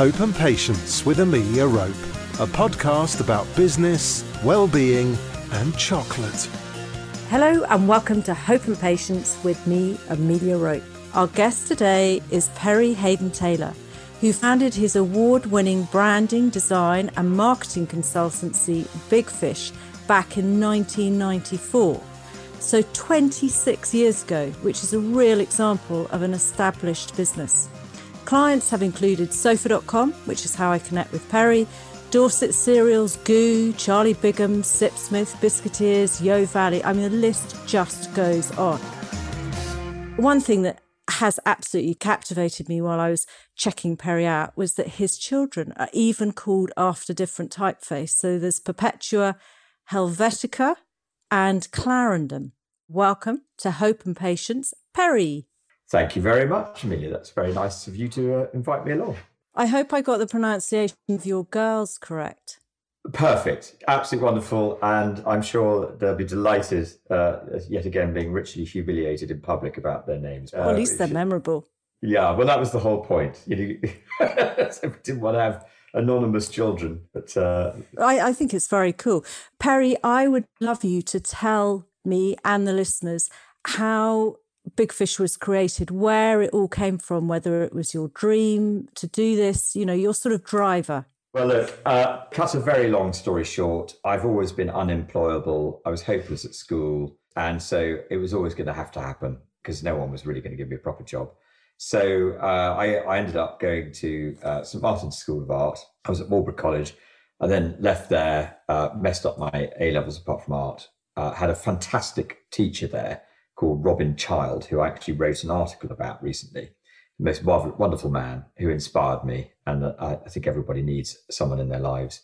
Hope and Patience with Amelia Rope, a podcast about business, well-being and chocolate. Hello and welcome to Hope and Patience with me, Amelia Rope. Our guest today is Perry Hayden Taylor, who founded his award winning branding, design, and marketing consultancy, Big Fish, back in 1994. So 26 years ago, which is a real example of an established business. Clients have included Sofa.com, which is how I connect with Perry, Dorset Cereals, Gü, Charlie Bigham, Sipsmith, Biscuiteers, Yo Valley. I mean, the list just goes on. One thing that has absolutely captivated me while I was checking Perry out was that his children are even called after different typeface. So there's Perpetua, Helvetica, and Clarendon. Welcome to Hope and Patience, Perry. Thank you very much, Amelia. That's very nice of you to uh, invite me along. I hope I got the pronunciation of your girls correct. Perfect. Absolutely wonderful. And I'm sure they'll be delighted, uh, yet again, being richly humiliated in public about their names. Well, at least they're memorable. Yeah, well, that was the whole point. You know, so we didn't want to have anonymous children, but uh... I, I think it's very cool. Perry, I would love you to tell me and the listeners how Big Fish was created, where it all came from, whether it was your dream to do this, you know, your sort of driver. Well, look, uh, cut a very long story short, I've always been unemployable. I was hopeless at school. And so it was always going to have to happen because no one was really going to give me a proper job. So uh, I, I, ended up going to uh, St Martin's School of Art. I was at Marlborough College. I then left there, uh, messed up my A levels apart from art, uh, had a fantastic teacher there called Robin Child, who I actually wrote an article about recently. The most wonderful man who inspired me. And I, think everybody needs someone in their lives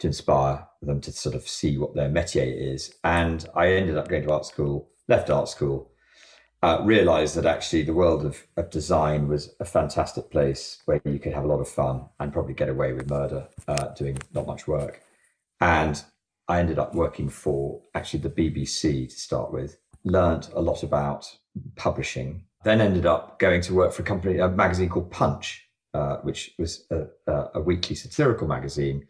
to inspire them to sort of see what their métier is. And I ended up going to art school, left art school, uh, realized that actually the world of, of design was a fantastic place where you could have a lot of fun and probably get away with murder uh, doing not much work. And I ended up working for actually the BBC to start with learned a lot about publishing. Then ended up going to work for a company, a magazine called Punch, uh, which was a, a, weekly satirical magazine.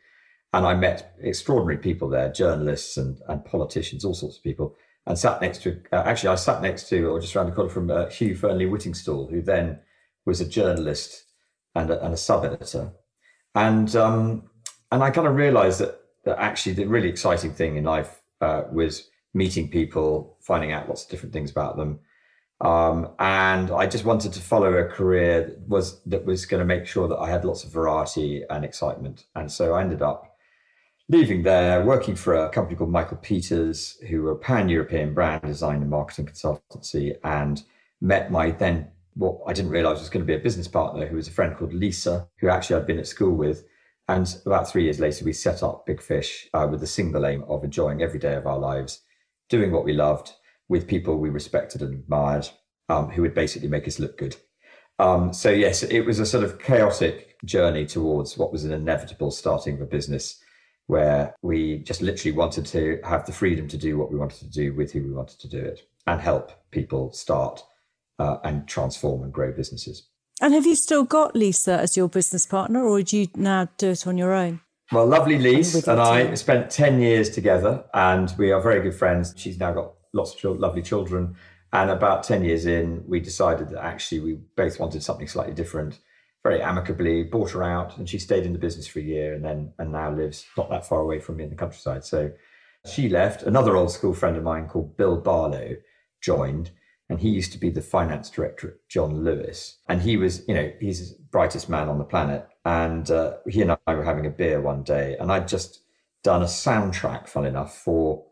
And I met extraordinary people there, journalists and, and politicians, all sorts of people. And sat next to, uh, actually, I sat next to, or just around the corner from uh, Hugh Fearnley Whittingstall, who then was a journalist and a, and a sub editor. And, um, and I kind of realized that, that actually the really exciting thing in life uh, was meeting people, finding out lots of different things about them. Um, and I just wanted to follow a career that was that was going to make sure that I had lots of variety and excitement. And so I ended up leaving there, working for a company called Michael Peters, who were a pan-European brand design and marketing consultancy, and met my then what I didn't realize was going to be a business partner, who was a friend called Lisa, who actually I'd been at school with. And about three years later, we set up Big Fish uh, with the single aim of enjoying every day of our lives doing what we loved with people we respected and admired, um, who would basically make us look good. Um, so yes, it was a sort of chaotic journey towards what was an inevitable starting of a business where we just literally wanted to have the freedom to do what we wanted to do with who we wanted to do it and help people start uh, and transform and grow businesses. And have you still got Lisa as your business partner, or do you now do it on your own? Well, lovely Lise and I spent 10 years together and we are very good friends. She's now got lots of lovely children. And about 10 years in, we decided that actually we both wanted something slightly different. Very amicably bought her out and she stayed in the business for a year and then and now lives not that far away from me in the countryside. So she left. Another old school friend of mine called Bill Barlow joined and he used to be the finance director at John Lewis. And he was, you know, he's the brightest man on the planet and uh, he and I were having a beer one day, and I'd just done a soundtrack, fun enough, for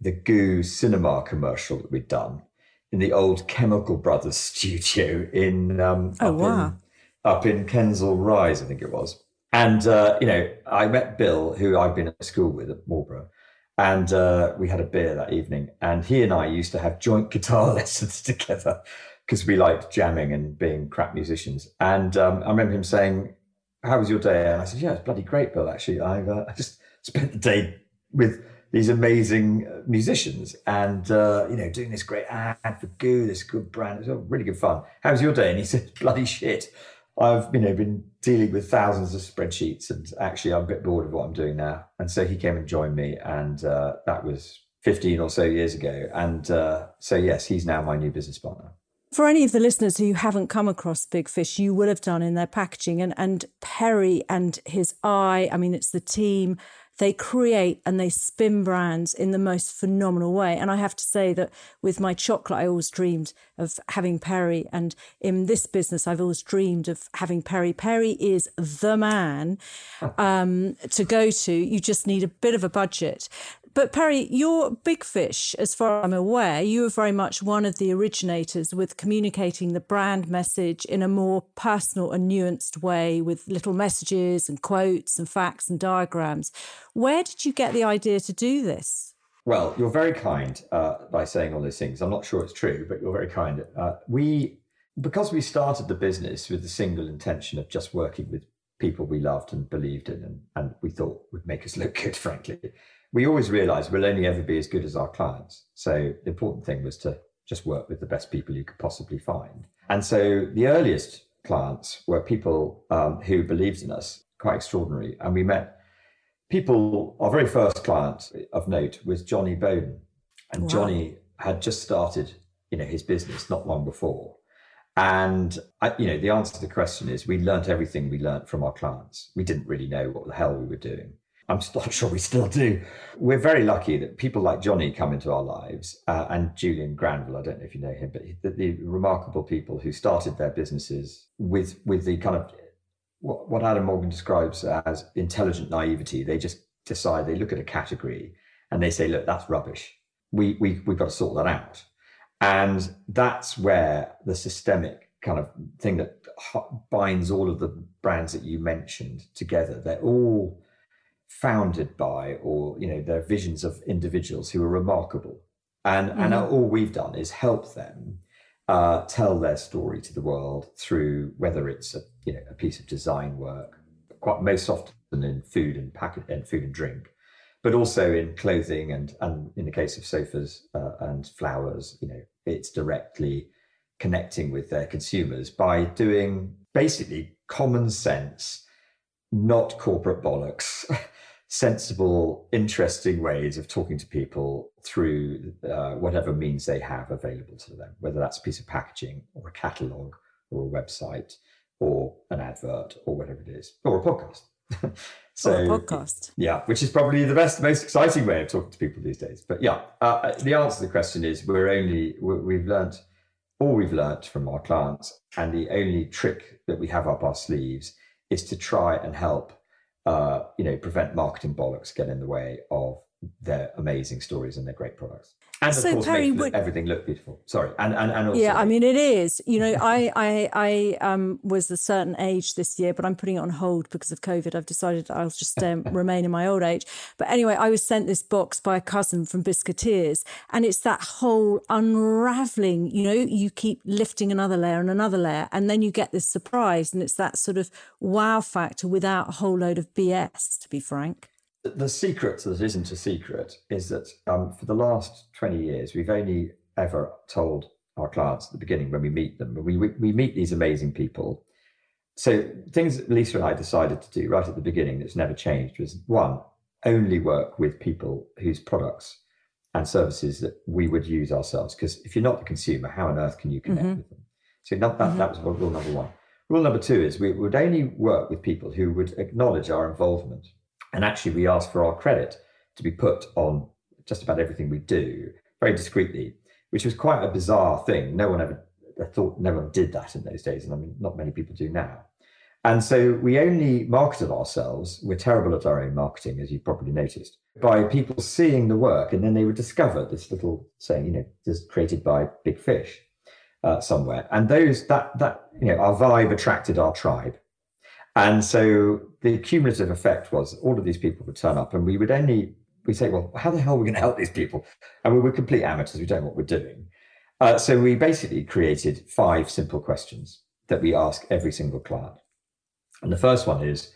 the Gü cinema commercial that we'd done in the old Chemical Brothers studio in um, oh, up, wow. in, up in Kensal Rise, I think it was. And uh, you know, I met Bill, who I'd been at school with at Marlborough, and uh, we had a beer that evening. And he and I used to have joint guitar lessons together because we liked jamming and being crap musicians. And um, I remember him saying, how was your day? And I said, yeah, it's bloody great, Bill. Actually, I've uh, I just spent the day with these amazing uh, musicians and uh, you know doing this great ad for Gü, this good brand. It was really good fun. How was your day? And he said, bloody shit. I've you know been dealing with thousands of spreadsheets, and actually I'm a bit bored of what I'm doing now. And so he came and joined me, and uh, that was 15 or so years ago. And uh, so yes, he's now my new business partner. For any of the listeners who haven't come across Big Fish, you will have done in their packaging, and and Perry and his eye. I mean, it's the team they create and they spin brands in the most phenomenal way. And I have to say that with my chocolate, I always dreamed of having Perry. And in this business, I've always dreamed of having Perry. Perry is the man um, to go to. You just need a bit of a budget. But Perry, you're Big Fish, as far as I'm aware. You are very much one of the originators with communicating the brand message in a more personal and nuanced way with little messages and quotes and facts and diagrams. Where did you get the idea to do this? Well, you're very kind uh, by saying all those things. I'm not sure it's true, but you're very kind. Uh, we, because we started the business with the single intention of just working with people we loved and believed in and, and we thought would make us look good, frankly we always realized we'll only ever be as good as our clients. So the important thing was to just work with the best people you could possibly find. And so the earliest clients were people um, who believed in us, quite extraordinary. And we met people, our very first client of note was Johnny Bowden. And wow. Jonny had just started, you know, his business not long before. And I, you know, the answer to the question is we learned everything we learned from our clients. We didn't really know what the hell we were doing. I'm not sure we still do. We're very lucky that people like Johnny come into our lives uh, and Julian Granville. I don't know if you know him, but the, the, remarkable people who started their businesses with with the kind of what, what Adam Morgan describes as intelligent naivety. They just decide they look at a category and they say, "Look, that's rubbish. We we we've got to sort that out." And that's where the systemic kind of thing that binds all of the brands that you mentioned together. They're all founded by or you know their visions of individuals who are remarkable and mm-hmm. and all we've done is help them uh, tell their story to the world through whether it's a you know a piece of design work quite most often in food and packet and food and drink but also in clothing and and in the case of sofas uh, and flowers you know it's directly connecting with their consumers by doing basically common sense not corporate bollocks sensible, interesting ways of talking to people through uh, whatever means they have available to them, whether that's a piece of packaging or a catalog or a website or an advert or whatever it is, or a podcast. so, or a podcast. Yeah, which is probably the best, most exciting way of talking to people these days. But yeah, uh, the answer to the question is we're only, we've learned all we've learned from our clients. And the only trick that we have up our sleeves is to try and help uh, you know, prevent marketing bollocks get in the way of their amazing stories and their great products and of so course Perry, would, everything look beautiful. Sorry and and, and also, yeah i mean it is. You know i i i um was a certain age this year but i'm putting it on hold because of covid. I've decided i'll just um, remain in my old age. But anyway i was sent this box by a cousin from biscuiteers and it's that whole unraveling. You know you keep lifting another layer and another layer and then you get this surprise and it's that sort of wow factor without a whole load of bs to be frank the secret that isn't a secret is that um, for the last 20 years, we've only ever told our clients at the beginning when we meet them, we, we, we meet these amazing people. So things Lisa and I decided to do right at the beginning that's never changed was one, only work with people whose products and services that we would use ourselves. Because if you're not the consumer, how on earth can you connect mm-hmm. with them? So that, that, mm-hmm. that was rule number one. Rule number two is we would only work with people who would acknowledge our involvement and actually, we ask for our credit to be put on just about everything we do very discreetly, which was quite a bizarre thing. No one ever thought, no one did that in those days. And I mean, not many people do now. And so we only marketed ourselves. We're terrible at our own marketing, as you probably noticed, by people seeing the work. And then they would discover this little saying, you know, this created by Big Fish uh, somewhere. And those, that, that, you know, our vibe attracted our tribe. And so the cumulative effect was all of these people would turn up and we would only, we say, well, how the hell are we going to help these people? And we were complete amateurs. We don't know what we're doing. Uh, so we basically created five simple questions that we ask every single client. And the first one is,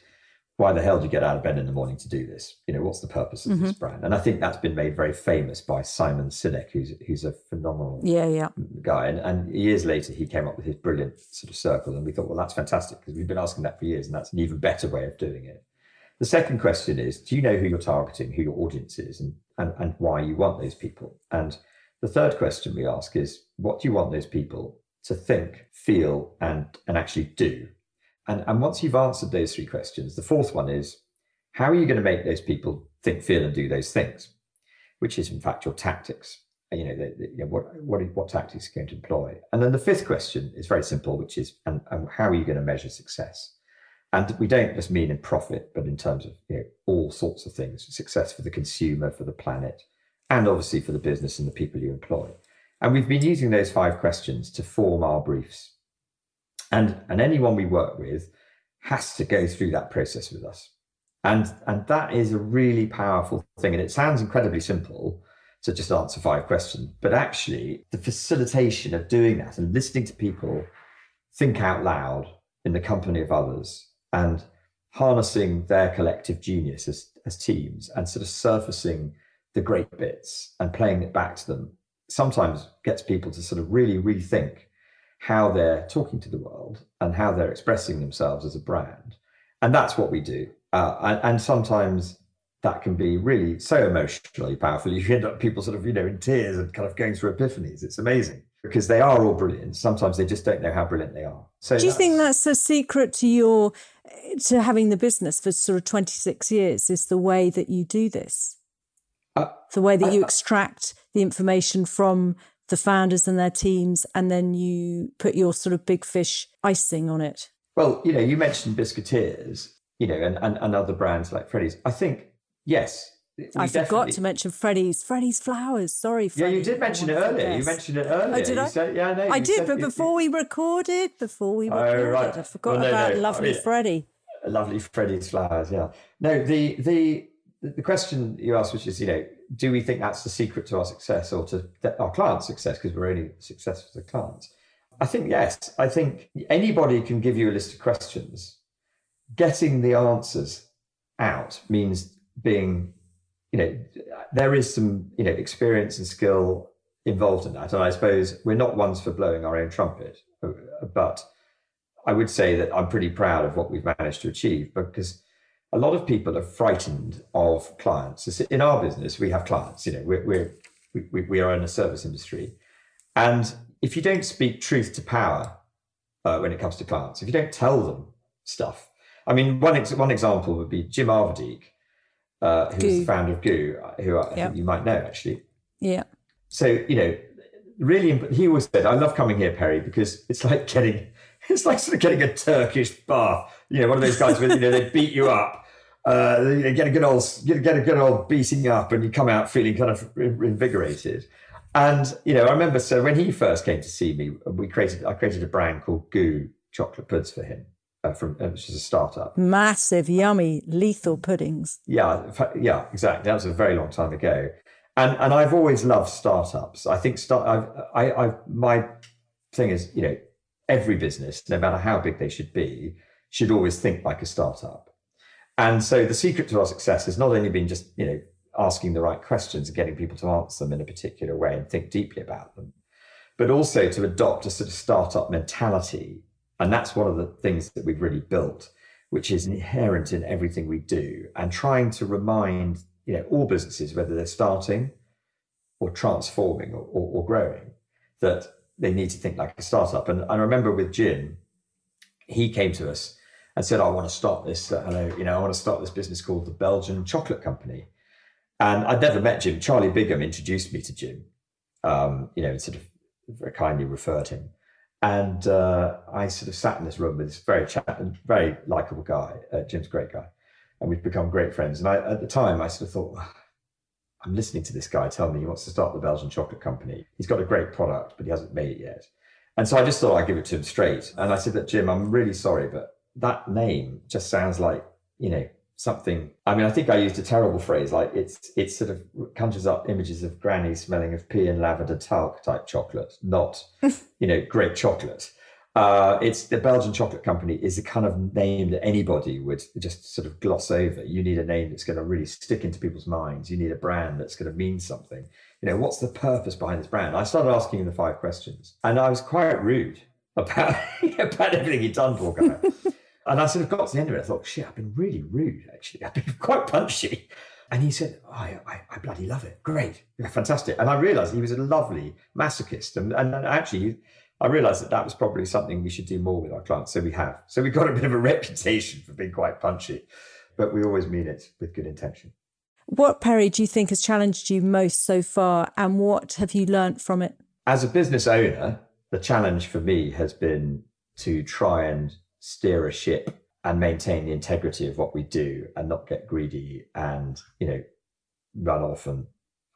why the hell do you get out of bed in the morning to do this? You know, what's the purpose of mm-hmm. this brand? And I think that's been made very famous by Simon Sinek, who's who's a phenomenal yeah, yeah. guy. And, and years later, he came up with his brilliant sort of circle, and we thought, well, that's fantastic because we've been asking that for years, and that's an even better way of doing it. The second question is, do you know who you're targeting, who your audience is, and and, and why you want those people? And the third question we ask is, what do you want those people to think, feel, and and actually do? And, and once you've answered those three questions, the fourth one is how are you going to make those people think, feel, and do those things, which is in fact your tactics. Uh, you know, the, the, you know what, what, what tactics are going to employ? And then the fifth question is very simple, which is, and, and how are you going to measure success? And we don't just mean in profit, but in terms of you know, all sorts of things success for the consumer, for the planet, and obviously for the business and the people you employ. And we've been using those five questions to form our briefs and and anyone we work with has to go through that process with us. And and that is a really powerful thing. And it sounds incredibly simple to just answer five questions but actually the facilitation of doing that and listening to people think out loud in the company of others and harnessing their collective genius as, as teams and sort of surfacing the great bits and playing it back to them sometimes gets people to sort of really rethink how they're talking to the world and how they're expressing themselves as a brand. And that's what we do. Uh, and, and, sometimes that can be really so emotionally powerful. You end up people sort of, you know, in tears and kind of going through epiphanies. It's amazing because they are all brilliant. Sometimes they just don't know how brilliant they are. So do you think that's a secret to your to having the business for sort of 26 years is the way that you do this? Uh, the way that you extract the information from the founders and their teams, and then you put your sort of big fish icing on it? Well, you know, you mentioned Biscuiteers, you know, and, and, and other brands like Freddy's. I think, yes. I forgot to mention Freddy's. Freddy's flowers. Sorry, Freddy. Yeah, you did mention it earlier. You mentioned it earlier. Oh, did I? Said, yeah, no. I did, but before we recorded, before we recorded, oh, right. I forgot well, no, about no. Oh, lovely I mean, Freddy. Lovely Freddy's flowers. Yeah. No, the the the question you asked, which is, you know, do we think that's the secret to our success or to our clients' success because we're only successful to clients? I think yes. I think anybody can give you a list of questions. Getting the answers out means being, you know, there is some, you know, experience and skill involved in that. And I suppose we're not ones for blowing our own trumpet, but I would say that I'm pretty proud of what we've managed to achieve because a lot of people are frightened of clients. In our business, we have clients. You know, we're, we're we, we are in a service industry, and if you don't speak truth to power uh, when it comes to clients, if you don't tell them stuff, I mean, one ex- one example would be Jim Averdieck, uh, who's Gü. the founder of Gü, who I yep. you might know actually. Yeah. So you know, really, he always said, "I love coming here, Perry, because it's like getting." It's like sort of getting a Turkish bath. You know, one of those guys where you know they beat you up uh, you get a good old get, get a good old beating up, and you come out feeling kind of invigorated. And you know, I remember so when he first came to see me, we created I created a brand called Gü Chocolate Puds for him. Uh, from uh, which is a startup. Massive, yummy, lethal puddings. Yeah, yeah, exactly. That was a very long time ago, and and I've always loved startups. I think start. I've, I, I, my thing is, you know, every business, no matter how big they should be, should always think like a startup. And so the secret to our success has not only been just, you know, asking the right questions and getting people to answer them in a particular way and think deeply about them, but also to adopt a sort of startup mentality. And that's one of the things that we've really built, which is inherent in everything we do, and trying to remind, you know, all businesses, whether they're starting or transforming or, or, or growing, that they need to think like a startup. And I remember with Jim, he came to us and said, I want to start this, uh, you know, I want to start this business called the Belgian Chocolate Company. And I'd never met Jim. Charlie Bigham introduced me to Jim, um, you know, sort of very kindly referred him. And uh, I sort of sat in this room with this very chat, very likable guy. Uh, Jim's great guy. And we've become great friends. And I, at the time, I sort of thought, I'm listening to this guy tell me he wants to start the Belgian Chocolate Company. He's got a great product, but he hasn't made it yet. And so I just thought I'd give it to him straight. And I said that, Jim, I'm really sorry, but that name just sounds like you know something i mean i think i used a terrible phrase like it's it sort of conjures up images of granny smelling of pea and lavender talc type chocolate not you know great chocolate Uh, it's the Belgian Chocolate Company is the kind of name that anybody would just sort of gloss over. You need a name that's going to really stick into people's minds. You need a brand that's going to mean something. You know, what's the purpose behind this brand? I started asking him the five questions, and I was quite rude about about everything he'd done, poor guy. And I sort of got to the end of it. I thought, shit, I've been really rude. Actually, I've been quite punchy. And he said, oh, I, I, I, bloody love it. Great. Yeah, fantastic. And I realized he was a lovely masochist. And, and, and actually, I realized that that was probably something we should do more with our clients. So we have. So we've got a bit of a reputation for being quite punchy, but we always mean it with good intention. What, Perry, do you think has challenged you most so far? And what have you learnt from it? As a business owner, the challenge for me has been to try and steer a ship and maintain the integrity of what we do and not get greedy and, you know, run off and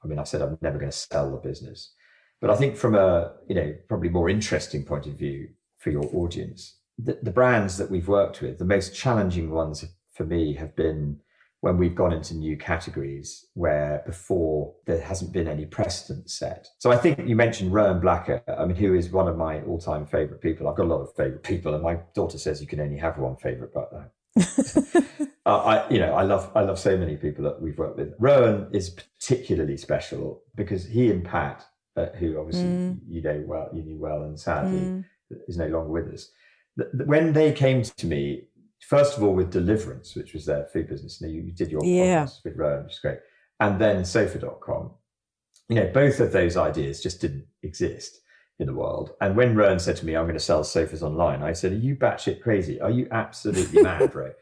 I mean, I said I'm never going to sell the business. But I think from a, you know, probably more interesting point of view for your audience, the, the brands that we've worked with, the most challenging ones for me have been when we've gone into new categories where before there hasn't been any precedent set. So I think you mentioned Rowan Blacker, I mean, who is one of my all time favorite people. I've got a lot of favorite people, and my daughter says you can only have one favorite, but uh, I, you know, I love, I love so many people that we've worked with. Rowan is particularly special because he and Pat, uh, who obviously mm. you know well, you knew well, and sadly mm. is no longer with us. When they came to me, first of all with Deliverance, which was their food business. And you, you did your yeah. podcast with Rowan, which is great. And then sofa.com. You know, both of those ideas just didn't exist in the world. And when Rowan said to me, I'm going to sell sofas online, I said, Are you batshit crazy? Are you absolutely mad, Ray?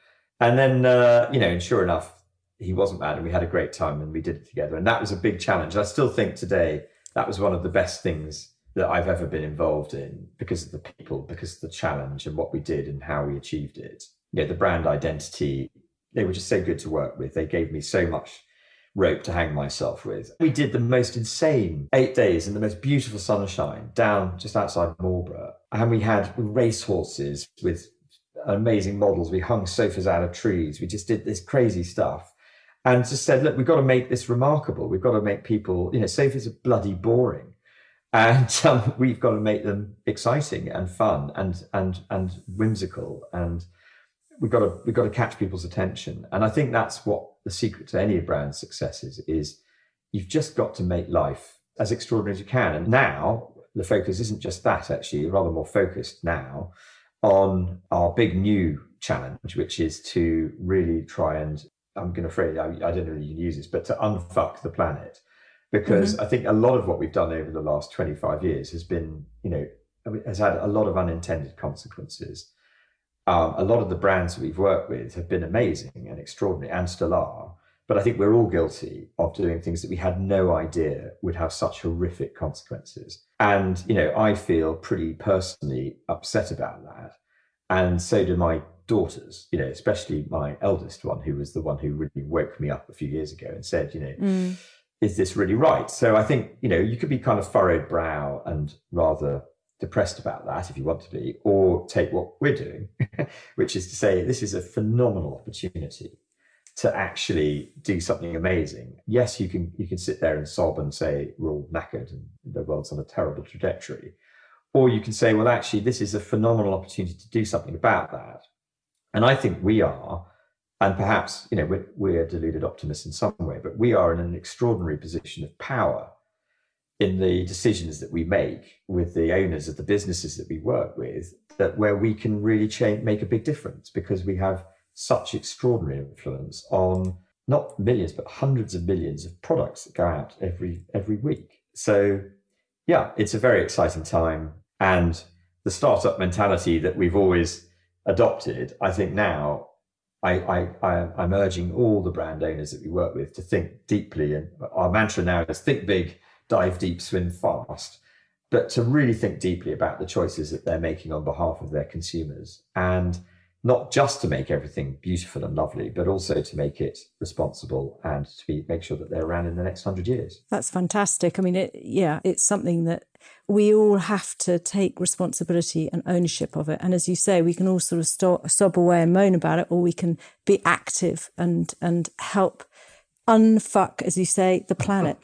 And then, uh, you know, and sure enough, he wasn't mad and we had a great time and we did it together. And that was a big challenge. I still think today that was one of the best things that I've ever been involved in because of the people, because of the challenge and what we did and how we achieved it you know, the brand identity, they were just so good to work with. They gave me so much rope to hang myself with. We did the most insane eight days in the most beautiful sunshine down just outside Marlborough. And we had race horses with amazing models. We hung sofas out of trees. We just did this crazy stuff and just said, look, we've got to make this remarkable. We've got to make people, you know, sofas are bloody boring. And um, we've got to make them exciting and fun and and and whimsical and we've got to we've got to catch people's attention. And i think that's what the secret to any brand success is is you've just got to make life as extraordinary as you can. And now the focus isn't just that actually rather more focused now on our big new challenge which is to really try and i'm going to phrase I, I don't know if you can use this but to unfuck the planet because mm-hmm. i think a lot of what we've done over the last 25 years has been you know has had a lot of unintended consequences um, a lot of the brands that we've worked with have been amazing and extraordinary and still are. But I think we're all guilty of doing things that we had no idea would have such horrific consequences. And, you know, I feel pretty personally upset about that. And so do my daughters, you know, especially my eldest one, who was the one who really woke me up a few years ago and said, you know, mm. Is this really right? So I think, you know, you could be kind of furrowed brow and rather depressed about that if you want to be, or take what we're doing, which is to say, this is a phenomenal opportunity to actually do something amazing. Yes, you can you can sit there and sob and say we're all knackered and the world's on a terrible trajectory. Or you can say, well, actually, this is a phenomenal opportunity to do something about that. And I think we are, and perhaps, you know, we're, we're deluded optimists in some way, but we are in an extraordinary position of power in the decisions that we make with the owners of the businesses that we work with that where we can really change make a big difference because we have such extraordinary influence on not millions but hundreds of millions of products that go out every every week. So yeah it's a very exciting time. And the startup mentality that we've always adopted i think now I, I, I'm urging all the brand owners that we work with to think deeply. And our mantra now is think big, dive deep, swim fast, but to really think deeply about the choices that they're making on behalf of their consumers and not just to make everything beautiful and lovely, but also to make it responsible and to be, make sure that they're around in the next hundred years. That's fantastic. I mean, it, yeah, it's something that we all have to take responsibility and ownership of it. And as you say, we can all sort of stop, sob away and moan about it, or we can be active and and help unfuck, as you say, the planet.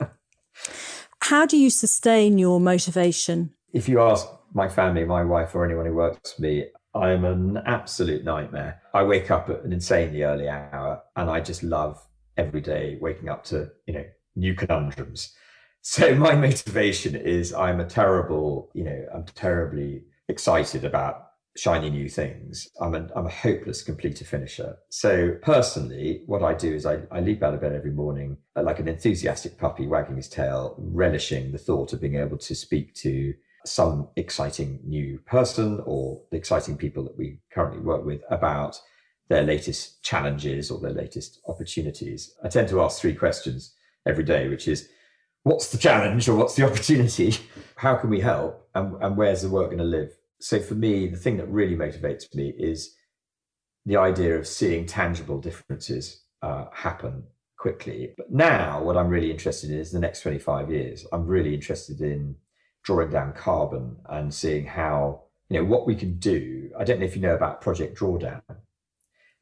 How do you sustain your motivation? If you ask my family, my wife, or anyone who works for me, I'm an absolute nightmare. I wake up at an insanely early hour and I just love every day waking up to, you know, new conundrums. So my motivation is I'm a terrible, you know, I'm terribly excited about shiny new things. I'm a, I'm a hopeless completer finisher. So personally, what I do is I, I leap out of bed every morning uh, like an enthusiastic puppy wagging his tail, relishing the thought of being able to speak to some exciting new person or the exciting people that we currently work with about their latest challenges or their latest opportunities. I tend to ask three questions every day, which is what's the challenge or what's the opportunity? How can we help? And, and where's the work going to live? So for me, the thing that really motivates me is the idea of seeing tangible differences uh, happen quickly. But now, what I'm really interested in is the next 25 years. I'm really interested in drawing down carbon and seeing how, you know, what we can do. I don't know if you know about Project Drawdown,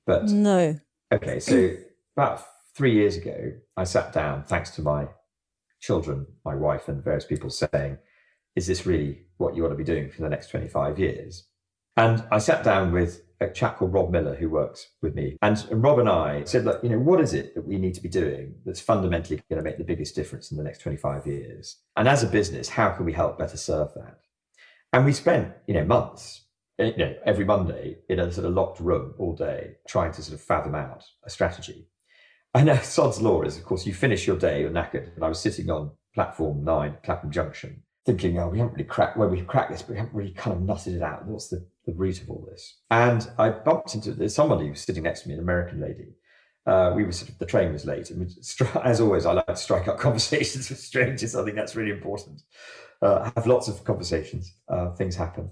but no. Okay, so about three years ago, I sat down, thanks to my children, my wife, and various people saying, Is this really what you want to be doing for the next 25 years? And I sat down with a chap called Rob Miller who works with me. And, and Rob and I said, look, you know, what is it that we need to be doing that's fundamentally going to make the biggest difference in the next 25 years? And as a business, how can we help better serve that? And we spent, you know, months, eh, you know, every Monday in a sort of locked room all day trying to sort of fathom out a strategy. And uh, Sod's law is, of course, you finish your day, you're knackered. And I was sitting on platform nine, Clapham Junction, thinking, oh, we haven't really cracked, well, we've cracked this, but we haven't really kind of nutted it out. What's the, the root of all this? And I bumped into somebody who was sitting next to me, an American lady. Uh, we were sort of, the train was late. And as always, I like to strike up conversations with strangers. I think that's really important. Uh, have lots of conversations, uh, things happen.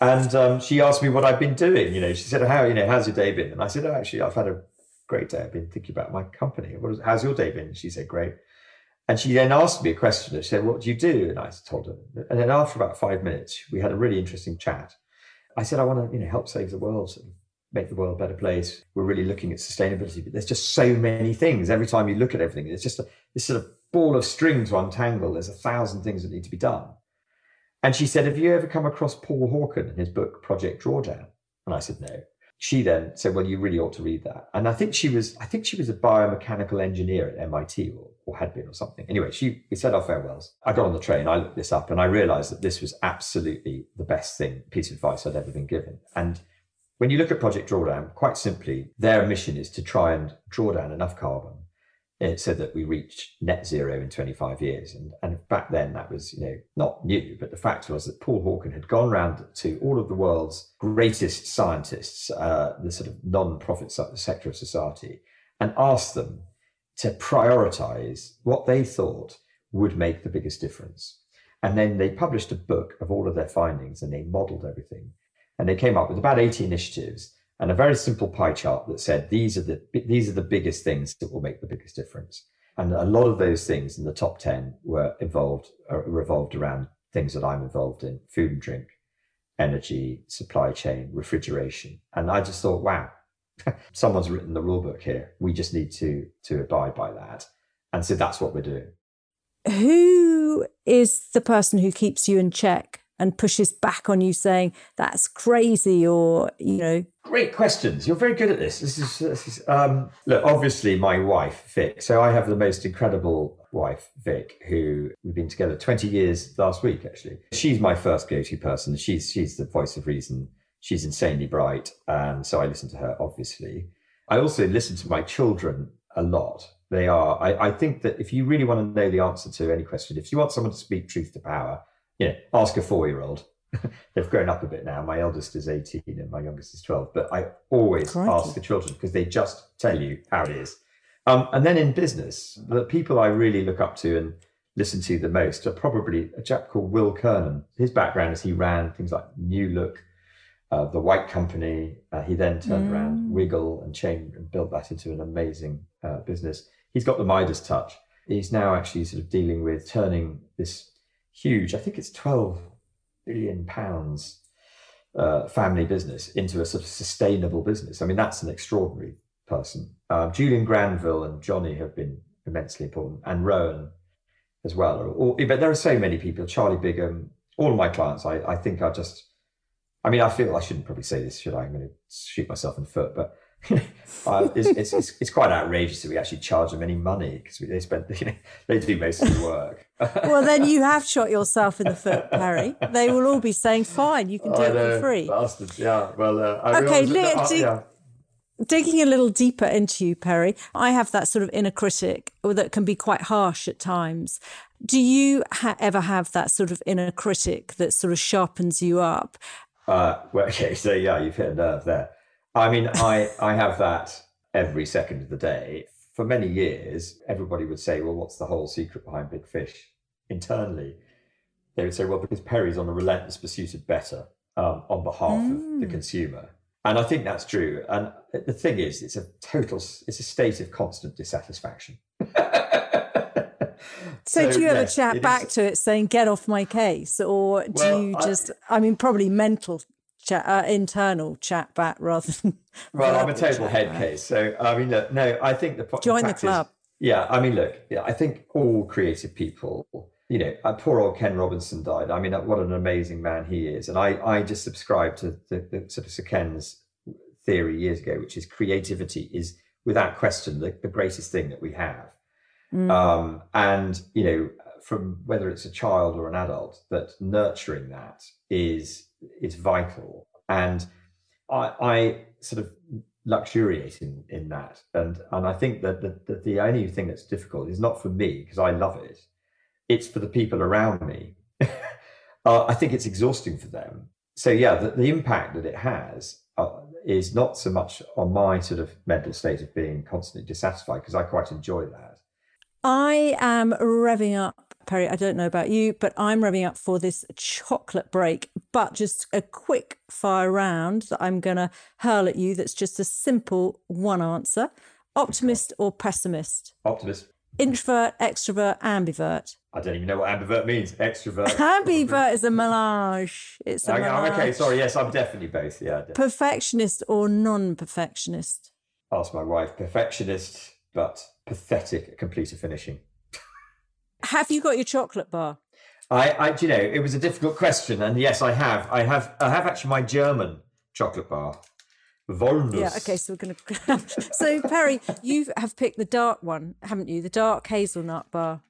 And um, she asked me what I've been doing. You know, she said, "How you know, how's your day been?" And I said, "Oh, actually, I've had a great day. I've been thinking about my company. What is, how's your day been?" She said, "Great." And she then asked me a question. She said, What do you do? And I told her. And then after about five minutes, we had a really interesting chat. I said, I want to, you know, help save the world, make the world a better place. We're really looking at sustainability, but there's just so many things. Every time you look at everything, it's just a, this sort of ball of string to untangle. There's a thousand things that need to be done. And she said, Have you ever come across Paul Hawken in his book, Project Drawdown? And I said, No she then said, "Well, you really ought to read that." And I think she was, I think she was a biomechanical engineer at MIT, or, or had been, or something. Anyway, she we said our farewells. I got on the train, I looked this up, and I realised that this was absolutely the best thing, piece of advice I'd ever been given. And when you look at Project Drawdown, quite simply, their mission is to try and draw down enough carbon it said that we reach net zero in 25 years. And, and back then that was, you know, not new, but the fact was that Paul Hawken had gone around to all of the world's greatest scientists, uh, the sort of non-profit sector of society, and asked them to prioritize what they thought would make the biggest difference. And then they published a book of all of their findings and they modeled everything. And they came up with about 80 initiatives and a very simple pie chart that said these are the these are the biggest things that will make the biggest difference. And a lot of those things in the top ten were involved uh, revolved around things that I'm involved in: food and drink, energy, supply chain, refrigeration. And I just thought, wow, someone's written the rule book here. We just need to to abide by that. And so that's what we're doing. Who is the person who keeps you in check and pushes back on you saying that's crazy or you know. Great questions. You're very good at this. This is, this is um, look obviously my wife vic. So i have the most incredible wife vic who we've been together 20 years last week actually. She's my first go-to person. She's she's the voice of reason. She's insanely bright and so i listen to her obviously. I also listen to my children a lot. They are I, I think that if you really want to know the answer to any question if you want someone to speak truth to power you know, ask a four year old. They've grown up a bit now. My eldest is 18 and my youngest is 12. But I always Crikey. ask the children because they just tell you how it is. Um, and then in business, the people I really look up to and listen to the most are probably a chap called Will Kernan. His background is he ran things like New Look, uh, the White Company. Uh, he then turned mm. around Wiggle and changed and built that into an amazing uh, business. He's got the Midas touch. He's now actually sort of dealing with turning this huge, I think it's 12 billion pounds uh, family business into a sort of sustainable business. I mean, that's an extraordinary person. Uh, Julian Granville and Johnny have been immensely important, and Rowan as well. Or, but there are so many people Charlie Bigham, all of my clients, I, I think are just, I mean, I feel I shouldn't probably say this, should I? I'm going to shoot myself in the foot, but uh, it's, it's, it's, it's, quite outrageous that we actually charge them any money because they spend, you know, they do most of the work. well, then you have shot yourself in the foot, Perry. They will all be saying, fine, you can do I it know, for free. Bastards, yeah. Well, uh, okay, uh, yeah. Digging a little deeper into you, Perry, I have that sort of inner critic that can be quite harsh at times. Do you ha- ever have that sort of inner critic that sort of sharpens you up? Uh, well, okay, so yeah, you've hit a nerve there. I mean, I, I have that every second of the day. For many years, everybody would say, well, what's the whole secret behind Big Fish? Internally, they would say, well, because Perry's on a relentless pursuit of better um, on behalf mm. of the mm. consumer. And I think that's true. And the thing is, it's a total, it's a state of constant dissatisfaction. So, so, do you ever chat back is... to it saying, get off my case? Or do well, you just, I, I, mean, probably mental chat, uh, internal chat back rather than. Well, I'm a total head back. case. So, I mean, look, no, I think the. Join the, the club. Is, yeah. I mean, look, yeah, I think all creative people, you know, uh, poor old Ken Robinson died. I mean, uh, what an amazing man he is. And I, I just subscribe to the, the sort of Sir Ken's theory years ago, which is creativity is without question the, the greatest thing that we have. Mm. Um, and, you know, from whether it's a child or an adult, that nurturing that is is vital. And I, I sort of luxuriate in, in that. And and I think that the, the, the only thing that's difficult is not for me, because I love it. It's for the people around me. uh, I think it's exhausting for them. So yeah, the, the impact that it has uh, is not so much on my sort of mental state of being constantly dissatisfied, because I quite enjoy that I am revving up, Perry. I don't know about you, but I'm revving up for this chocolate break. But just a quick fire round that I'm going to hurl at you that's just a simple one answer optimist or pessimist? Optimist. Introvert, extrovert, ambivert. I don't even know what ambivert means. Extrovert. ambivert is a melange. It's a okay, melange. okay, sorry. Yes, I'm definitely both. Yeah. Definitely. Perfectionist or non perfectionist? Ask my wife. Perfectionist but pathetic at completer finishing. Have you got your chocolate bar? I, I, you know, it was a difficult question, and yes, I have. I have. I have actually my German chocolate bar. Walnuss. Yeah. Okay. So we're gonna. so Perry, you have picked the dark one, haven't you? The dark hazelnut bar.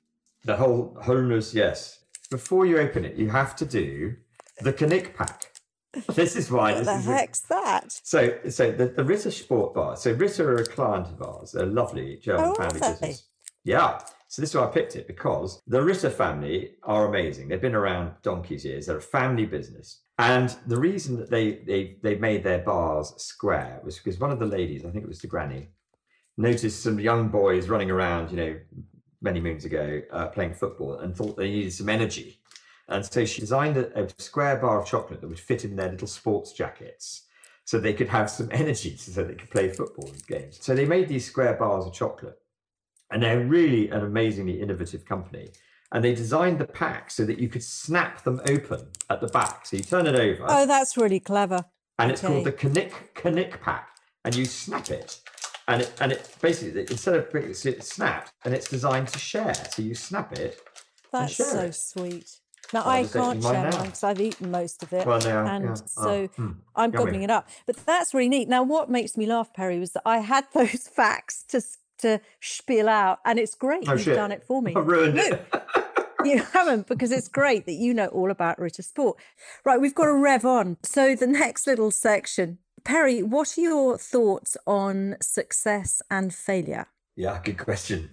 The whole Walnuss, yes. Before you open it, you have to do the Knick pack. This is why. what this the is heck's a, that? So, so the, the Ritter Sport Bar. So Ritter are a client of ours. They're lovely German oh, family business. Yeah. So this is why I picked it because the Ritter family are amazing. They've been around donkey's years. They're a family business. And the reason that they they they made their bars square was because one of the ladies, I think it was the granny, noticed some young boys running around, you know, many moons ago, uh, playing football, and thought they needed some energy. And so she designed a, a, square bar of chocolate that would fit in their little sports jackets so they could have some energy so they could play football games. So they made these square bars of chocolate. And they're really an amazingly innovative company. And they designed the pack so that you could snap them open at the back. So you turn it over. Oh, that's really clever. And okay. it's called the Knick Knick pack. And you snap it. And it, and it basically, instead of it's snapped, and it's designed to share. So you snap it. That's so it. sweet. Now I can't share mine because I've eaten most of it, well, now, and yeah. so oh. I'm gobbling it up. But that's really neat. Now, what makes me laugh, Perry, was that I had those facts to to spiel out, and it's great. Oh, You've shit. done it for me. I ruined no, it. you haven't because it's great that you know all about Ritter Sport. Right, we've got to rev on. So the next little section, Perry, what are your thoughts on success and failure? Yeah, good question.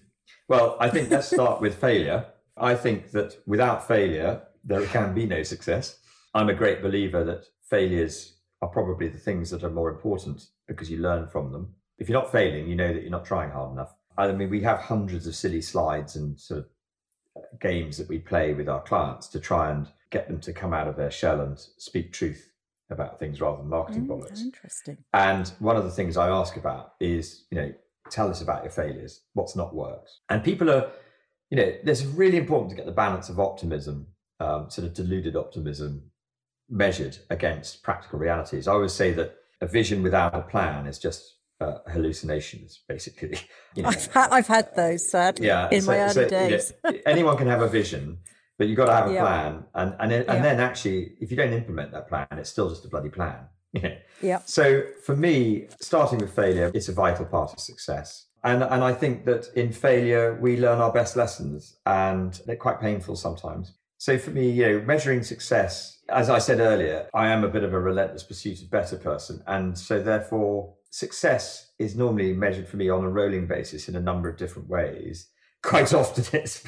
Well, I think let's start with failure. I think that without failure, there can be no success. I'm a great believer that failures are probably the things that are more important because you learn from them. If you're not failing, you know that you're not trying hard enough. I mean, we have hundreds of silly slides and sort of uh, games that we play with our clients to try and get them to come out of their shell and speak truth about things rather than marketing mm, bollocks. Interesting. And one of the things I ask about is, you know, tell us about your failures. What's not worked? And people are you know, there's really important to get the balance of optimism, um, sort of deluded optimism, measured against practical realities. I always say that a vision without a plan is just uh, hallucinations, basically. You know, I've, had, I've had those, sad, yeah, in so, my early so, days. anyone can have a vision, but you've got to have a Yeah. plan. And and then, and Yeah. then actually, if you don't implement that plan, it's still just a bloody plan. You know? Yeah. So for me, starting with failure, it's a vital part of success. And and I think that in failure we learn our best lessons, and they're quite painful sometimes. So for me, you know, measuring success, as I said earlier, I am a bit of a relentless pursuit of better person, and so therefore success is normally measured for me on a rolling basis in a number of different ways. Quite often it's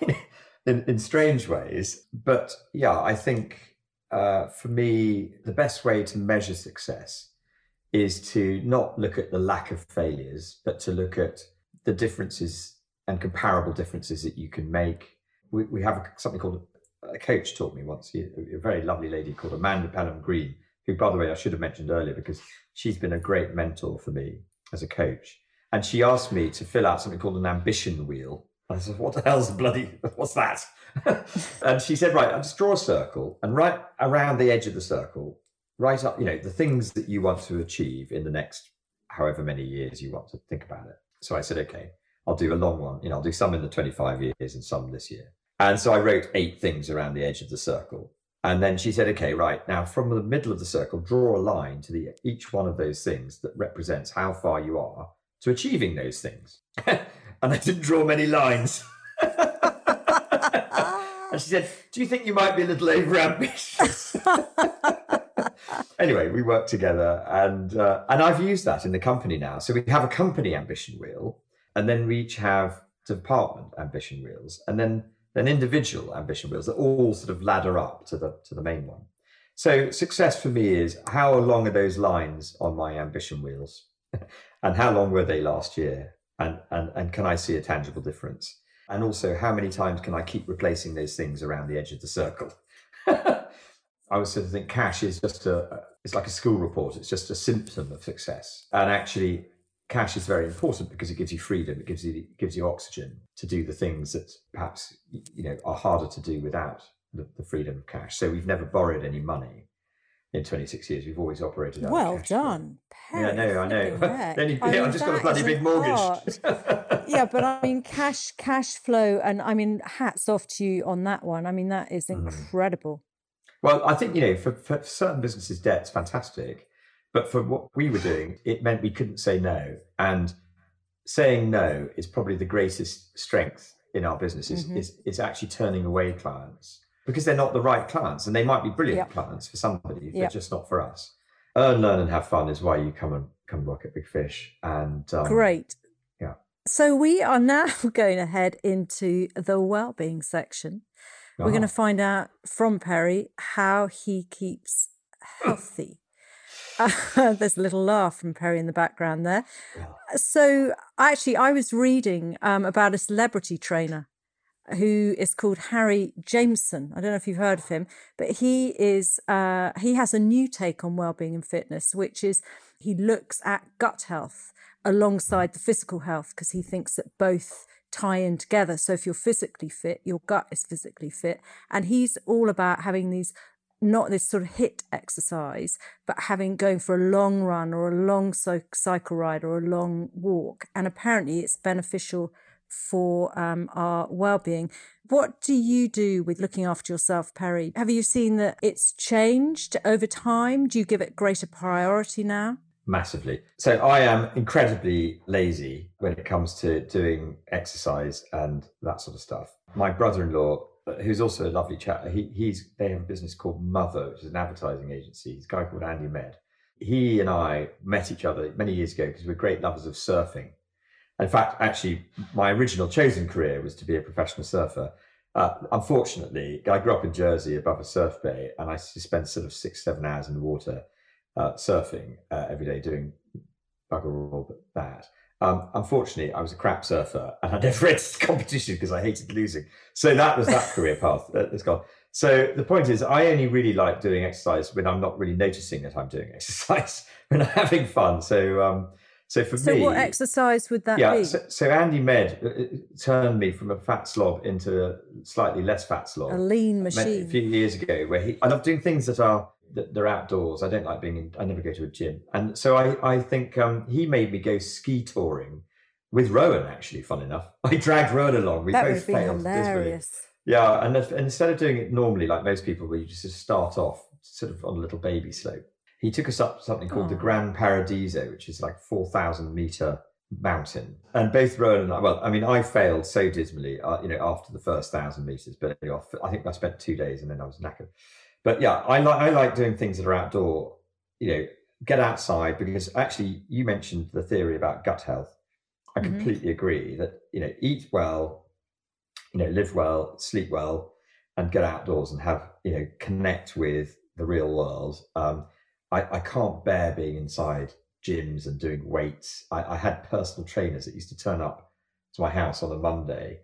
in, in strange ways, but yeah, I think uh, for me, the best way to measure success is to not look at the lack of failures, but to look at the differences and comparable differences that you can make. We, we have something called a coach taught me once, a a very lovely lady called Amanda Pelham Green, who, by the way, I should have mentioned earlier because she's been a great mentor for me as a coach. And she asked me to fill out something called an ambition wheel. I said, What the hell's bloody, what's that? and she said, Right, I'll just draw a circle and right around the edge of the circle, write up, you know, the things that you want to achieve in the next however many years you want to think about it. So I said, Okay, I'll do a long one. You know, I'll do some in the 25 years and some this year. And so I wrote eight things around the edge of the circle. And then she said, okay, right, now from the middle of the circle, draw a line to the each one of those things that represents how far you are to achieving those things. and I didn't draw many lines. and she said, Do you think you might be a little over ambitious? anyway, we worked together and uh, and I've used that in the company now. So we have a company ambition wheel, and then we each have department ambition wheels, and then then individual ambition wheels that all sort of ladder up to the to the main one. So success for me is how long are those lines on my ambition wheels, and how long were they last year, and and and can I see a tangible difference? And also, how many times can I keep replacing those things around the edge of the circle? I would sort of think cash is just a, it's like a school report. It's just a symptom of success. And actually, cash is very important because it gives you freedom. It gives you it gives you oxygen to do the things that perhaps you know are harder to do without the, the freedom of cash. So we've never borrowed any money in 26 years. We've always operated. out Well done. Yeah, Perry, no, I know. then you, I yeah, mean, I've just got a bloody big mortgage. yeah, but I mean, cash cash flow, and I mean, hats off to you on that one. I mean, that is Mm. incredible. Well, I think you know, for, for certain businesses, debt's fantastic, but for what we were doing, it meant we couldn't say no, and saying no is probably the greatest strength in our business. Is Mhm. is, is actually turning away clients because they're not the right clients, and they might be brilliant Yep. clients for somebody, but Yep. just not for us. Earn, learn, and have fun is why you come and come work at Big Fish. And um, Great. yeah. So we are now going to head into the well-being section. We're going to ah, find out from Perry how he keeps healthy. Uh, there's a little laugh from Perry in the background there. So actually, I was reading um, about a celebrity trainer who is called Harry Jameson. I don't know if you've heard of him, but he is uh, he has a new take on well-being and fitness, which is he looks at gut health alongside the physical health because he thinks that both tie in together. So if you're physically fit, your gut is physically fit, and he's all about having these not this sort of HIIT exercise, but having going for a long run or a long cycle ride or a long walk. And apparently, it's beneficial for um, our well-being. What do you do with looking after yourself, Perry? Have you seen that it's changed over time? Do you give it greater priority now? Massively. So I am incredibly lazy when it comes to doing exercise and that sort of stuff. My brother-in-law, who's also a lovely chap, he, he's they have a business called Mother, which is an advertising agency. He's a guy called Andy Medd. He and I met each other many years ago because we're great lovers of surfing. In fact, actually, my original chosen career was to be a professional surfer. Uh, unfortunately, I grew up in Jersey above a surf bay, and I spent sort of six, seven hours in the water uh, surfing uh, every day, doing bugger all but that. Um, unfortunately, I was a crap surfer, and I never entered competition because I hated losing. So that was that career path that has gone. So the point is, I only really like doing exercise when I'm not really noticing that I'm doing exercise, when I'm having fun. So, um, so for So, me, what exercise would that yeah. be? So, so Andy Medd uh, uh, turned me from a fat slob into a slightly less fat slob a lean machine. a few years ago where he I love doing things that are they're outdoors. I don't like being in I never go to a gym. And so I I think um he made me go ski touring with Rowan actually, fun enough. I dragged Rowan along. We that both failed hilarious. Yeah, and, if, and instead of doing it normally, like most people, where you just start off sort of on a little baby slope, he took us up something called the Gran Paradiso, which is like 4,000 meter mountain. And both Rowan and I, well, I mean, I failed so dismally, uh, you know, after the first thousand meters, but I think I spent two days and then I was knackered. But yeah, I like, I like doing things that are outdoor, you know, get outside because actually you mentioned the theory about gut health. I Mhm. completely agree that, you know, eat well, you know, live well, sleep well, and get outdoors and have, you know, connect with the real world. Um, I, I can't bear being inside gyms and doing weights. I, I had personal trainers that used to turn up to my house on a Monday.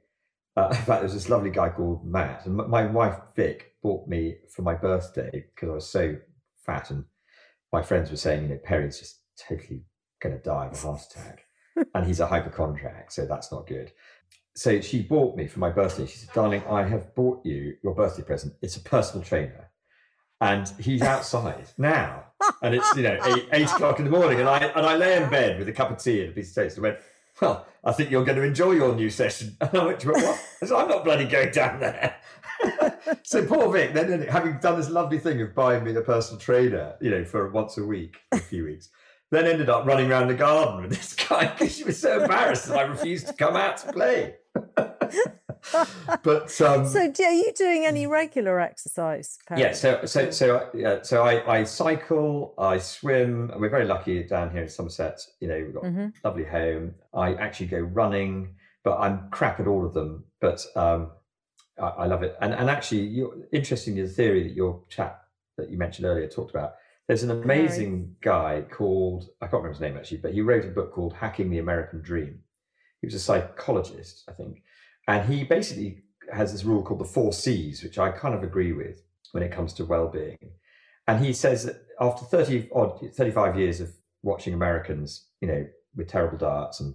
Uh, in fact, there was this lovely guy called Matt, and my wife Vic bought me for my birthday because I was so fat, and my friends were saying, you know, Perry's just totally going to die of a heart attack, and he's a hypochondriac, so that's not good. So she bought me for my birthday. She said, "Darling, I have bought you your birthday present. It's a personal trainer." And he's outside now, and it's you know eight, eight o'clock in the morning, and I and I lay in bed with a cup of tea and a piece of toast, and went, "Well, I think you're going to enjoy your new session." And I went, "What?" I said, "I'm not bloody going down there." so poor Vic, then having done this lovely thing of buying me a personal trainer, you know, for once a week a few weeks, then ended up running around the garden with this guy because she was so embarrassed that I refused to come out to play. but um, So, are you doing any regular exercise? Perry? yeah, so so so yeah, so I, I cycle, I swim. and We're very lucky down here in Somerset. You know, we've got Mhm. a lovely home. I actually go running, but I'm crap at all of them. But um, I, I love it. And and actually, you're interesting the theory that your chat that you mentioned earlier talked about. There's an amazing guy called I can't remember his name actually, but he wrote a book called Hacking the American Dream. He was a psychologist, I think, and he basically has this rule called the four C's, which I kind of agree with when it comes to well-being. And he says that after 30 odd 35 years of watching Americans, you know, with terrible diets and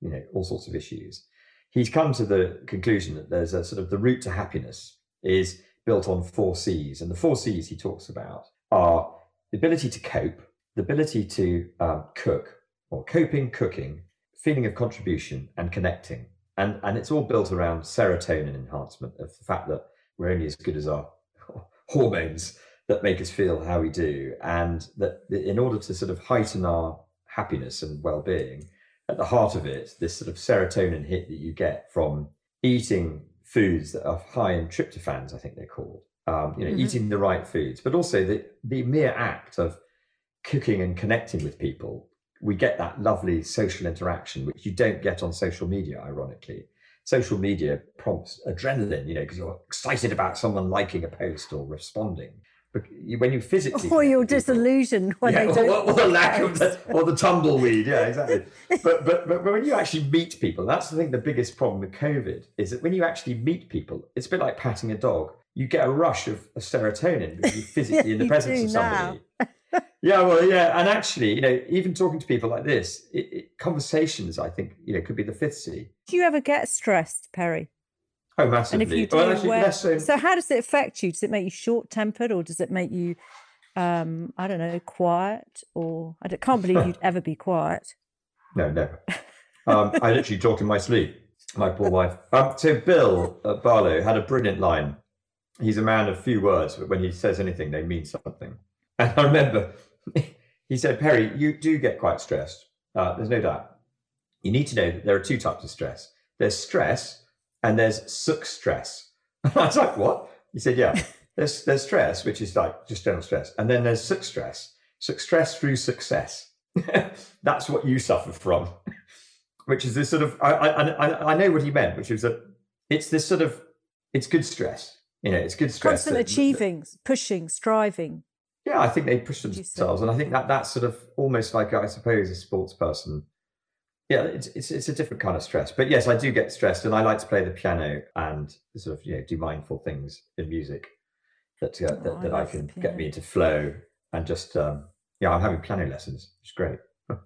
you know all sorts of issues, he's come to the conclusion that there's a sort of the route to happiness is built on four C's, and the four C's he talks about are the ability to cope, the ability to um, cook, or coping, cooking, feeling of contribution, and connecting. And, and it's all built around serotonin enhancement of the fact that we're only as good as our hormones that make us feel how we do. And that in order to sort of heighten our happiness and well being, at the heart of it, this sort of serotonin hit that you get from eating foods that are high in tryptophans, I think they're called. Um, you know, Mhm. eating the right foods, but also the the mere act of cooking and connecting with people, we get that lovely social interaction, which you don't get on social media, ironically. Social media prompts adrenaline, you know, because you're excited about someone liking a post or responding. When you physically, Or you're disillusioned when yeah, they or, or the lack of the, or the tumbleweed. Yeah, exactly. but, but but when you actually meet people, that's the thing. The biggest problem with COVID is that when you actually meet people, it's a bit like patting a dog. You get a rush of, of serotonin because you're physically in the presence of somebody. yeah, well, yeah, and actually, you know, even talking to people like this, it, it, conversations, I think, you know, could be the fifth C. Do you ever get stressed, Perry? Oh, And massively. if you do, well, actually, so. so how does it affect you? Does it make you short tempered, or does it make you, um, I don't know, quiet? Or I can't believe you'd ever be quiet. No, never. Um, I literally talk in my sleep. My poor wife. Um, so Bill uh, Barlow had a brilliant line. He's a man of few words, but when he says anything, they mean something. And I remember he said, "Perry, you do get quite stressed. Uh, there's no doubt. You need to know that there are two types of stress. There's stress, and there's suck stress." And I was like, "What?" He said, "Yeah, there's there's stress, which is like just general stress, and then there's suck stress. Suck stress through success. That's what you suffer from." which is this sort of I, I I I know what he meant, which is that it's this sort of it's good stress. You know, it's good stress. Constant that- achieving, pushing, striving. Yeah, I think they push Would you say? themselves, and I think that that's sort of almost like I suppose a sports person. Yeah, it's, it's it's a different kind of stress, but yes, I do get stressed, and I like to play the piano and sort of you know do mindful things in music that uh, Oh, that, I that I love can get me into flow and just um, yeah, I'm having piano lessons, which is great.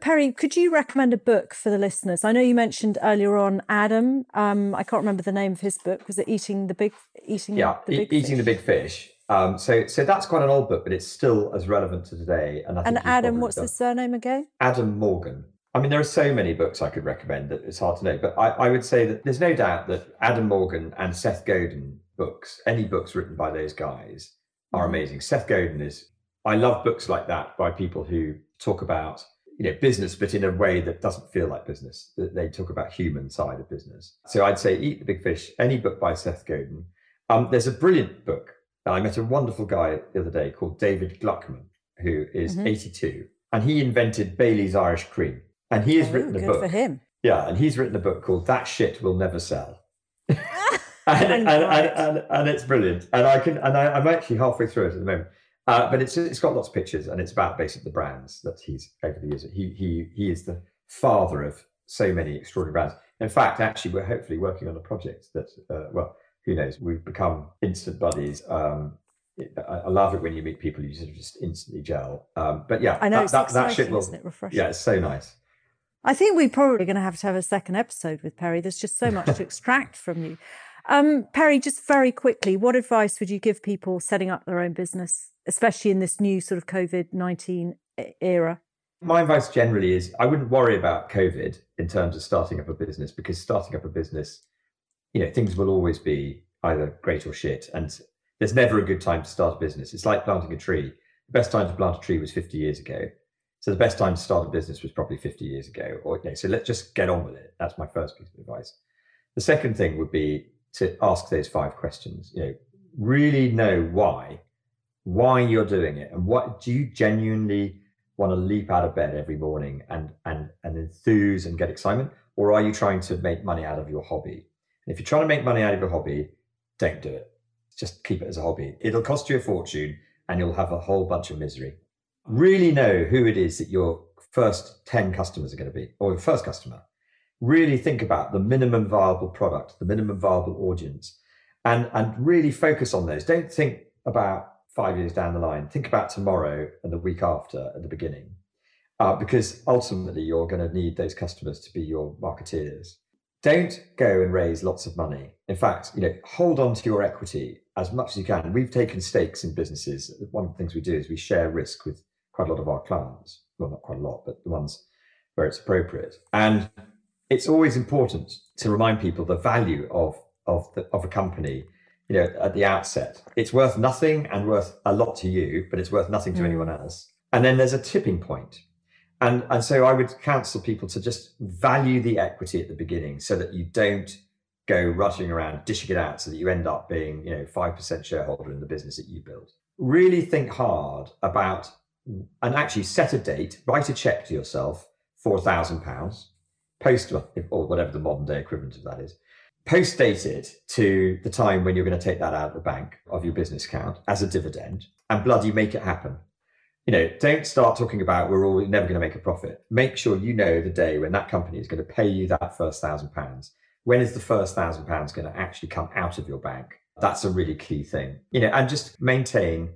Perry, could you recommend a book for the listeners? I know you mentioned earlier on Adam. Um, I can't remember the name of his book. Was it Eating the Big Eating yeah, the e- Big eating the Fish? big fish. Um, so so that's quite an old book, but it's still as relevant to today. And I think And Adam, what's done- the surname again? Adam Morgan. I mean, there are so many books I could recommend that it's hard to know, but I, I would say that there's no doubt that Adam Morgan and Seth Godin books, any books written by those guys, are Mm-hmm. amazing. Seth Godin is, I love books like that by people who talk about, you know, business, but in a way that doesn't feel like business. That they talk about human side of business. So I'd say Eat the Big Fish, any book by Seth Godin. Um, there's a brilliant book. I met a wonderful guy the other day called David Gluckman, who is Mhm. 82, and he invented Bailey's Irish Cream. And he has Oh, written a good book. for him. Yeah, and he's written a book called That Shit Will Never Sell. and, And and, and, it's brilliant. And I can and I, I'm actually halfway through it at the moment. Uh, but it's it's got lots of pictures and it's about basically the brands that he's over the years. He he he is the father of so many extraordinary brands. In fact, actually, we're hopefully working on a project that uh, well, who knows? We've become instant buddies. Um, I, I love it when you meet people you sort of just instantly gel. Um, but yeah, I know that, that, that shit will. isn't it? Refreshing. Yeah, it's so nice. I think we're probably going to have to have a second episode with Perry. There's just so much to extract from you. Um, Perry, just very quickly, what advice would you give people setting up their own business, especially in this new sort of COVID 19 era? My advice generally is I wouldn't worry about COVID in terms of starting up a business because starting up a business, you know, things will always be either great or shit. And there's never a good time to start a business. It's like planting a tree. The best time to plant a tree was 50 years ago. So the best time to start a business was probably 50 years ago. You so let's just get on with it. That's my first piece of advice. The second thing would be to ask those five questions. You know, really know why, why you're doing it, and what do you genuinely want to leap out of bed every morning and and and enthuse and get excitement, or are you trying to make money out of your hobby? And if you're trying to make money out of your hobby, don't do it. Just keep it as a hobby. It'll cost you a fortune, and you'll have a whole bunch of misery. Really know who it is that your first ten customers are going to be, or your first customer really think about the minimum viable product, the minimum viable audience, and and really focus on those. Don't think about five years down the line. Think about tomorrow and the week after at the beginning, uh, because ultimately you're going to need those customers to be your marketeers. Don't go and raise lots of money. In fact, you know, hold on to your equity as much as you can. We've taken stakes in businesses. One of the things we do is we share risk with quite a lot of our clients. Well, not quite a lot, but the ones where it's appropriate. And it's always important to remind people the value of of the, of a company you know at the outset it's worth nothing and worth a lot to you but it's worth nothing to Mm. anyone else and then there's a tipping point. and and so i would counsel people to just value the equity at the beginning so that you don't go rushing around dishing it out so that you end up being you know 5% shareholder in the business that you build really think hard about and actually set a date write a check to yourself for a thousand pounds post or whatever the modern day equivalent of that is post date it to the time when you're going to take that out of the bank of your business account as a dividend and bloody make it happen. You know don't start talking about we're all never going to make a profit. Make sure you know the day when that company is going to pay you that first thousand pounds. When is the first thousand pounds going to actually come out of your bank? That's a really key thing. You know and just maintain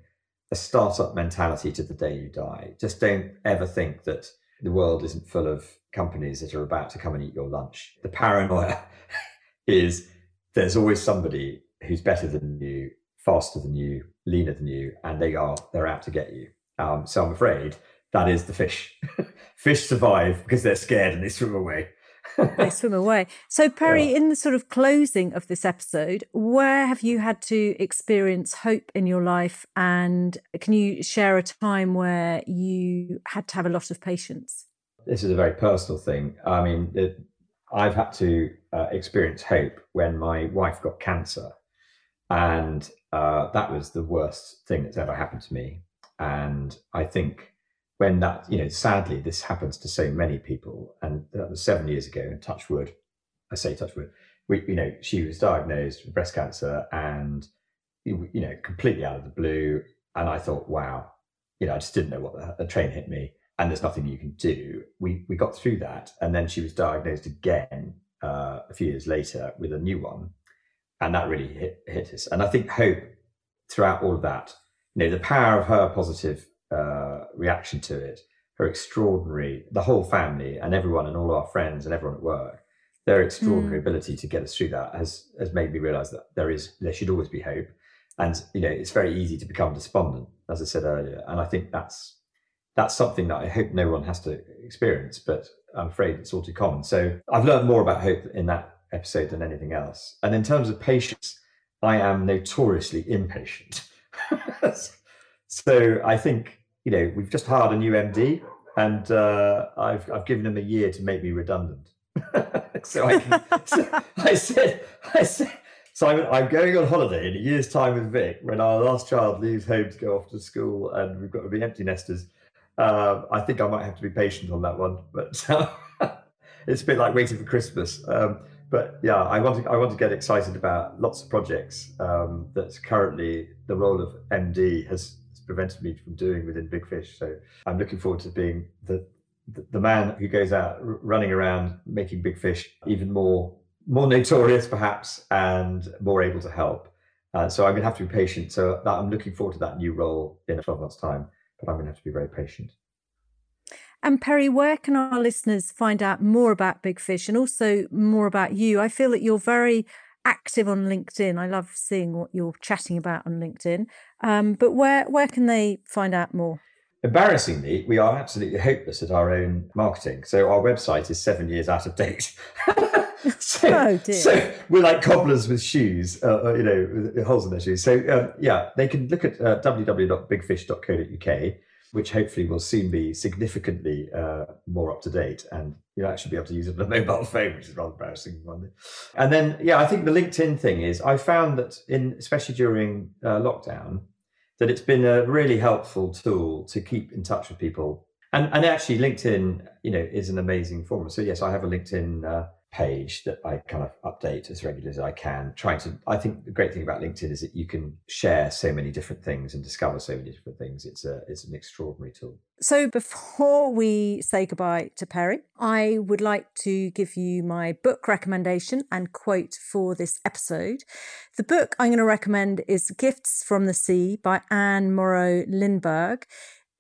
a startup mentality to the day you die just don't ever think that the world isn't full of companies that are about to come and eat your lunch. The paranoia is there's always somebody who's better than you, faster than you, leaner than you, and they are they're out to get you. Um, so I'm afraid that is the fish. fish survive because they're scared and they swim away. They swim away. So, Perry, in the sort of closing of this episode, where have you had to experience hope in your life? And can you share a time where you had to have a lot of patience? this is a very personal thing. I mean, it, I've had to uh, experience hope when my wife got cancer, and uh, that was the worst thing that's ever happened to me. And I think when that, you know, sadly, this happens to so many people, and that was seven years ago. And touch wood, I say touch wood. We, you know, she was diagnosed with breast cancer, and you know, completely out of the blue. And I thought, wow, you know, I just didn't know what the, the train hit me and there's nothing you can do. We we got through that, and then she was diagnosed again uh, a few years later with a new one, and that really hit hit us. And I think hope throughout all of that, you know, the power of her positive uh, reaction to it, her extraordinary, the whole family and everyone and all our friends and everyone at work, their extraordinary ability to get us through that has has made me realise that there is there should always be hope. And you know, it's very easy to become despondent, as I said earlier, and I think that's that's something that I hope no one has to experience. But I'm afraid it's all too common. So I've learned more about hope in that episode than anything else. And in terms of patience, I am notoriously impatient. so I think, you know, we've just hired a new MD and uh, I've, I've given him a year to make me redundant. so I, can, so I said, I said, Simon, I'm going on holiday in a year's time with Vic when our last child leaves home to go off to school and we've got to be empty nesters. Uh, I think I might have to be patient on that one, but uh, it's a bit like waiting for Christmas. Um, but yeah, I want to I want to get excited about lots of projects um, that currently the role of MD has prevented me from doing within Big Fish. So I'm looking forward to being the the man who goes out running around making big fish even more more notorious perhaps and more able to help uh, so i'm going to have to be patient so that, i'm looking forward to that new role in 12 months time but i'm going to have to be very patient and Perry, where can our listeners find out more about Big Fish and also more about you? I feel that you're very active on LinkedIn. I love seeing what you're chatting about on LinkedIn. Um, but where where can they find out more? Embarrassingly, we are absolutely hopeless at our own marketing. So our website is seven years out of date. so, oh dear. so we're like cobblers with shoes, uh, uh, you know, with holes in their shoes. So um, yeah, they can look at uh, www.bigfish.co.uk, which hopefully will soon be significantly uh, more up to date, and you'll actually be able to use it on a mobile phone, which is rather embarrassing. And then yeah, I think the LinkedIn thing is I found that in especially during uh, lockdown that it's been a really helpful tool to keep in touch with people. And, and actually, LinkedIn, you know, is an amazing forum. So yes, I have a LinkedIn uh, page that I kind of update as regularly as I can. Trying to, I think the great thing about LinkedIn is that you can share so many different things and discover so many different things. It's a, it's an extraordinary tool. So before we say goodbye to Perry, I would like to give you my book recommendation and quote for this episode. The book I'm going to recommend is Gifts from the Sea by Anne Morrow Lindbergh.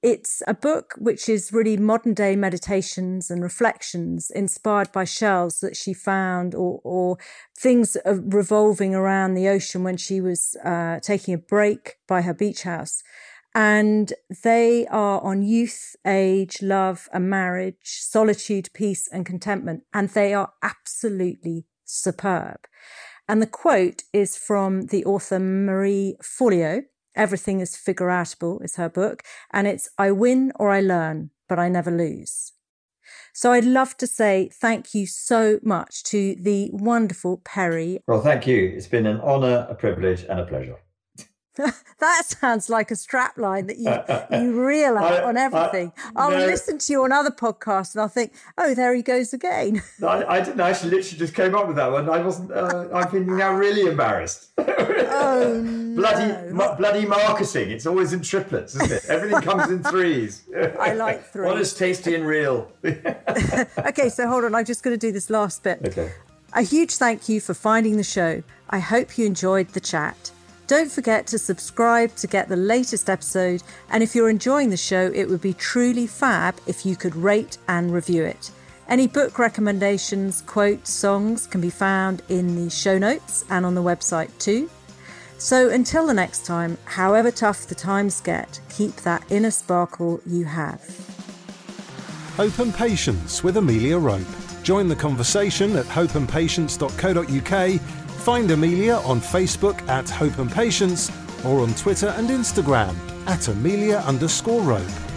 It's a book which is really modern day meditations and reflections inspired by shells that she found or, or things revolving around the ocean when she was uh, taking a break by her beach house. And they are on youth, age, love and marriage, solitude, peace and contentment. And they are absolutely superb. And the quote is from the author Marie Forleo, Everything is Figure Outable is her book, and it's I win or I learn, but I never lose. So I'd love to say thank you so much to the wonderful Perry. Well, thank you. It's been an honour, a privilege, and a pleasure. that sounds like a strap line that you you reel out I, on everything. I, will no, listen to you on other podcasts and I'll think, oh, there he goes again. I, I didn't. I actually literally just came up with that one. I wasn't. Uh, I'm feeling now really embarrassed. oh bloody no. ma- bloody marketing! It's always in triplets, isn't it? Everything comes in threes. I like three. Honest, tasty, and real. okay, so hold on. I'm just going to do this last bit. Okay. A huge thank you for finding the show. I hope you enjoyed the chat. Don't forget to subscribe to get the latest episode. And if you're enjoying the show, it would be truly fab if you could rate and review it. Any book recommendations, quotes, songs can be found in the show notes and on the website too. So until the next time, however tough the times get, keep that inner sparkle you have. Hope and Patience with Amelia Rope. Join the conversation at hopeandpatience.co.uk Find Amelia on Facebook at Hope and Patience or on Twitter and Instagram at Amelia underscore Rope.